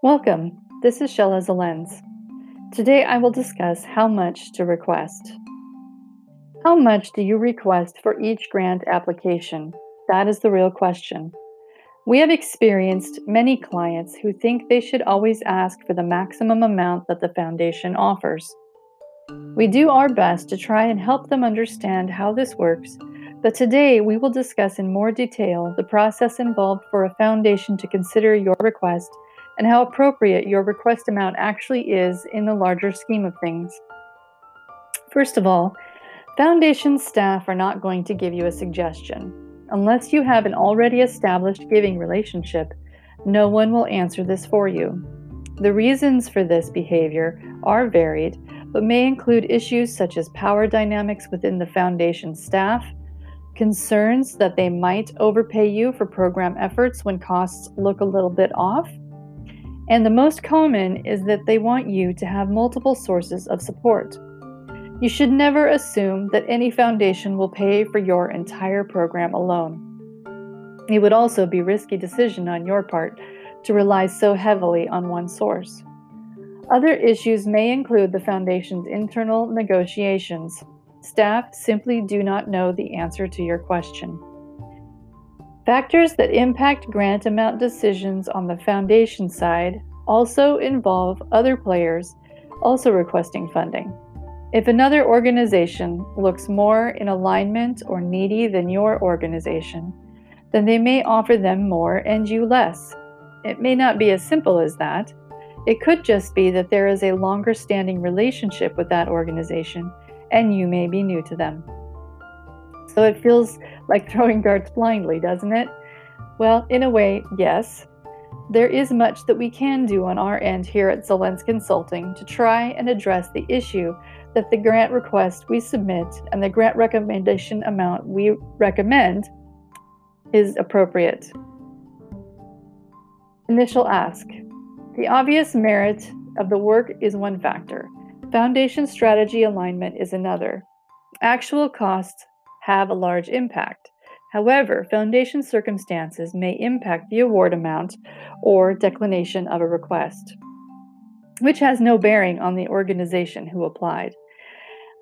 Welcome. This is Shella Zelenz. Today I will discuss how much to request. How much do you request for each grant application? That is the real question. We have experienced many clients who think they should always ask for the maximum amount that the foundation offers. We do our best to try and help them understand how this works, but today we will discuss in more detail the process involved for a foundation to consider your request and how appropriate your request amount actually is in the larger scheme of things. First of all, Foundation staff are not going to give you a suggestion. Unless you have an already established giving relationship, no one will answer this for you. The reasons for this behavior are varied, but may include issues such as power dynamics within the Foundation staff, concerns that they might overpay you for program efforts when costs look a little bit off, and the most common is that they want you to have multiple sources of support. You should never assume that any foundation will pay for your entire program alone. It would also be a risky decision on your part to rely so heavily on one source. Other issues may include the Foundation's internal negotiations. Staff simply do not know the answer to your question. Factors that impact grant amount decisions on the foundation side also involve other players also requesting funding. If another organization looks more in alignment or needy than your organization, then they may offer them more and you less. It may not be as simple as that. It could just be that there is a longer standing relationship with that organization and you may be new to them. So it feels like throwing darts blindly, doesn't it? Well, in a way, yes. There is much that we can do on our end here at Zelenz Consulting to try and address the issue that the grant request we submit and the grant recommendation amount we recommend is appropriate. Initial ask The obvious merit of the work is one factor, foundation strategy alignment is another. Actual costs have a large impact. However, foundation circumstances may impact the award amount or declination of a request, which has no bearing on the organization who applied.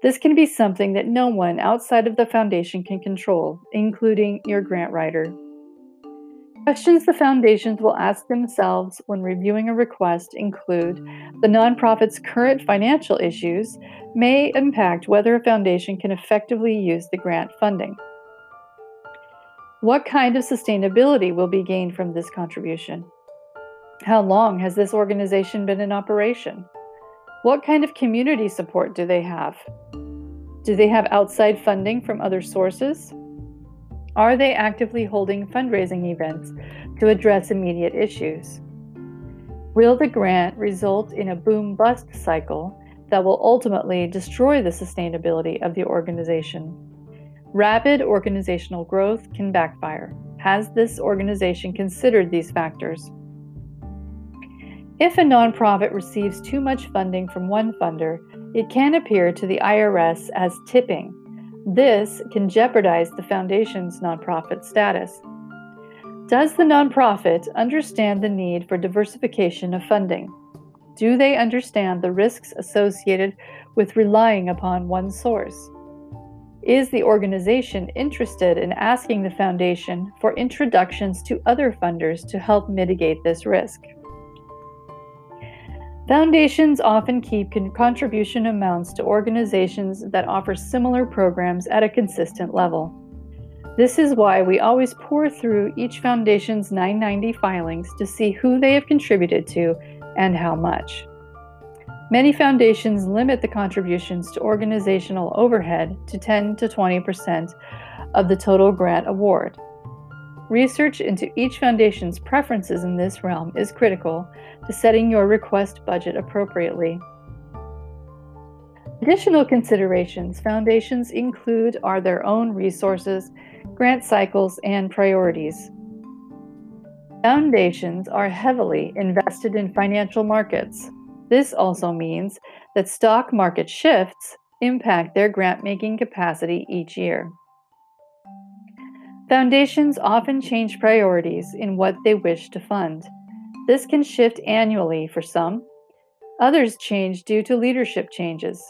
This can be something that no one outside of the foundation can control, including your grant writer. Questions the foundations will ask themselves when reviewing a request include the nonprofit's current financial issues may impact whether a foundation can effectively use the grant funding. What kind of sustainability will be gained from this contribution? How long has this organization been in operation? What kind of community support do they have? Do they have outside funding from other sources? Are they actively holding fundraising events to address immediate issues? Will the grant result in a boom bust cycle that will ultimately destroy the sustainability of the organization? Rapid organizational growth can backfire. Has this organization considered these factors? If a nonprofit receives too much funding from one funder, it can appear to the IRS as tipping. This can jeopardize the foundation's nonprofit status. Does the nonprofit understand the need for diversification of funding? Do they understand the risks associated with relying upon one source? Is the organization interested in asking the foundation for introductions to other funders to help mitigate this risk? Foundations often keep contribution amounts to organizations that offer similar programs at a consistent level. This is why we always pour through each foundation's 990 filings to see who they have contributed to and how much. Many foundations limit the contributions to organizational overhead to 10 to 20% of the total grant award. Research into each foundation's preferences in this realm is critical to setting your request budget appropriately. Additional considerations foundations include are their own resources, grant cycles, and priorities. Foundations are heavily invested in financial markets, this also means that stock market shifts impact their grant making capacity each year. Foundations often change priorities in what they wish to fund. This can shift annually for some. Others change due to leadership changes.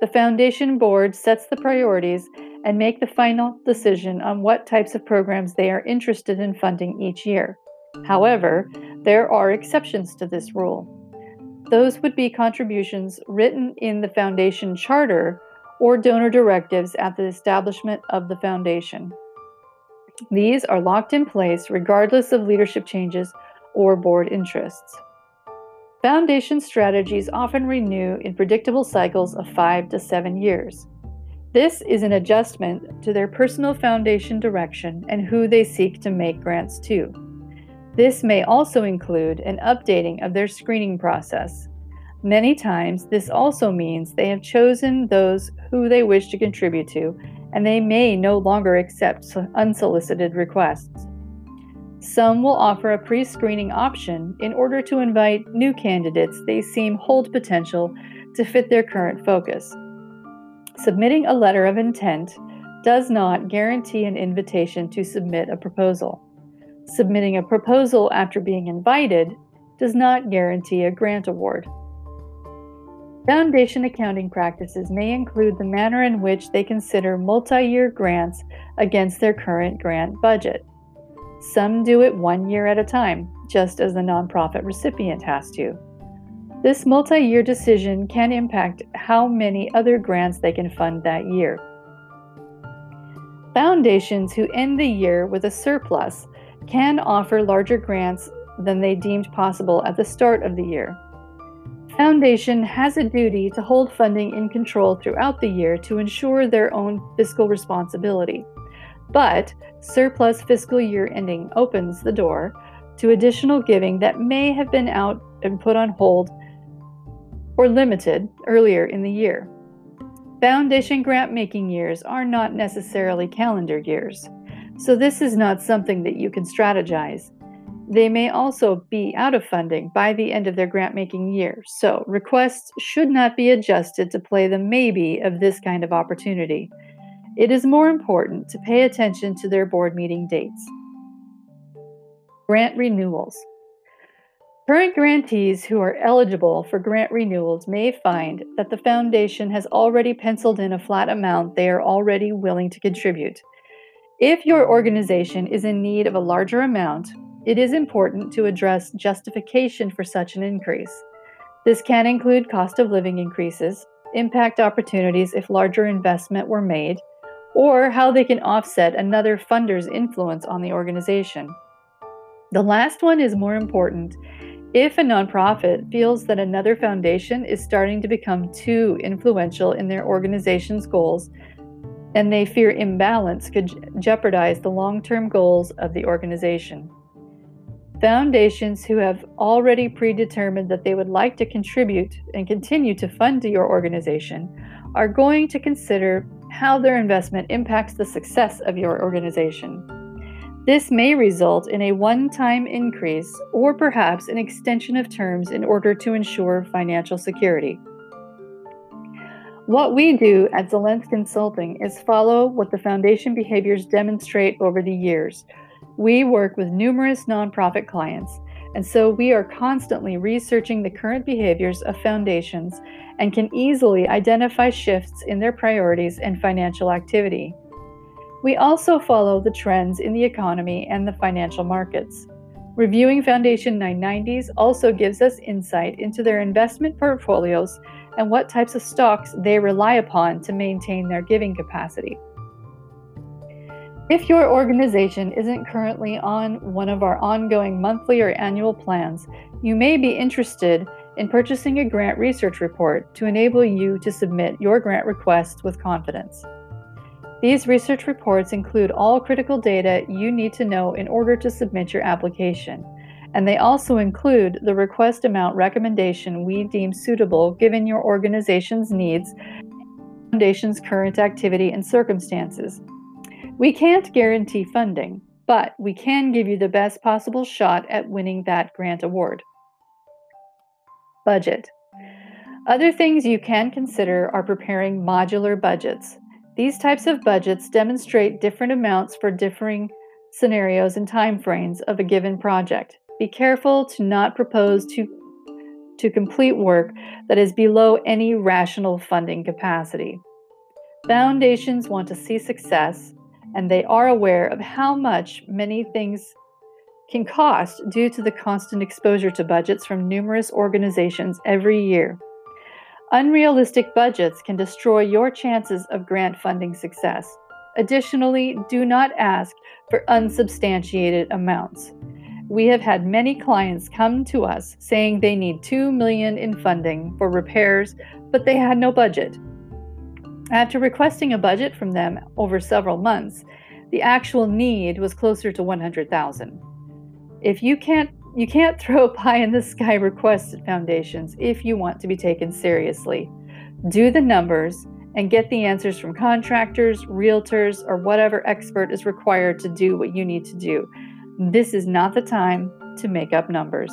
The Foundation Board sets the priorities and make the final decision on what types of programs they are interested in funding each year. However, there are exceptions to this rule. Those would be contributions written in the Foundation Charter or donor directives at the establishment of the Foundation. These are locked in place regardless of leadership changes or board interests. Foundation strategies often renew in predictable cycles of five to seven years. This is an adjustment to their personal foundation direction and who they seek to make grants to. This may also include an updating of their screening process. Many times, this also means they have chosen those who they wish to contribute to, and they may no longer accept unsolicited requests. Some will offer a pre screening option in order to invite new candidates they seem hold potential to fit their current focus. Submitting a letter of intent does not guarantee an invitation to submit a proposal. Submitting a proposal after being invited does not guarantee a grant award. Foundation accounting practices may include the manner in which they consider multi year grants against their current grant budget. Some do it one year at a time, just as the nonprofit recipient has to. This multi year decision can impact how many other grants they can fund that year. Foundations who end the year with a surplus can offer larger grants than they deemed possible at the start of the year. Foundation has a duty to hold funding in control throughout the year to ensure their own fiscal responsibility. But surplus fiscal year ending opens the door to additional giving that may have been out and put on hold or limited earlier in the year. Foundation grant making years are not necessarily calendar years, so this is not something that you can strategize. They may also be out of funding by the end of their grant making year, so requests should not be adjusted to play the maybe of this kind of opportunity. It is more important to pay attention to their board meeting dates. Grant renewals. Current grantees who are eligible for grant renewals may find that the Foundation has already penciled in a flat amount they are already willing to contribute. If your organization is in need of a larger amount, it is important to address justification for such an increase. This can include cost of living increases, impact opportunities if larger investment were made, or how they can offset another funder's influence on the organization. The last one is more important if a nonprofit feels that another foundation is starting to become too influential in their organization's goals, and they fear imbalance could jeopardize the long term goals of the organization. Foundations who have already predetermined that they would like to contribute and continue to fund your organization are going to consider how their investment impacts the success of your organization. This may result in a one time increase or perhaps an extension of terms in order to ensure financial security. What we do at Zelenz Consulting is follow what the foundation behaviors demonstrate over the years. We work with numerous nonprofit clients, and so we are constantly researching the current behaviors of foundations and can easily identify shifts in their priorities and financial activity. We also follow the trends in the economy and the financial markets. Reviewing Foundation 990s also gives us insight into their investment portfolios and what types of stocks they rely upon to maintain their giving capacity. If your organization isn't currently on one of our ongoing monthly or annual plans, you may be interested in purchasing a grant research report to enable you to submit your grant requests with confidence. These research reports include all critical data you need to know in order to submit your application, and they also include the request amount recommendation we deem suitable given your organization's needs, foundation's current activity and circumstances. We can't guarantee funding, but we can give you the best possible shot at winning that grant award. Budget. Other things you can consider are preparing modular budgets. These types of budgets demonstrate different amounts for differing scenarios and timeframes of a given project. Be careful to not propose to, to complete work that is below any rational funding capacity. Foundations want to see success, and they are aware of how much many things can cost due to the constant exposure to budgets from numerous organizations every year. Unrealistic budgets can destroy your chances of grant funding success. Additionally, do not ask for unsubstantiated amounts. We have had many clients come to us saying they need 2 million in funding for repairs, but they had no budget. After requesting a budget from them over several months, the actual need was closer to 100,000. If you can't you can't throw pie in the sky requests at foundations if you want to be taken seriously. Do the numbers and get the answers from contractors, realtors, or whatever expert is required to do what you need to do. This is not the time to make up numbers.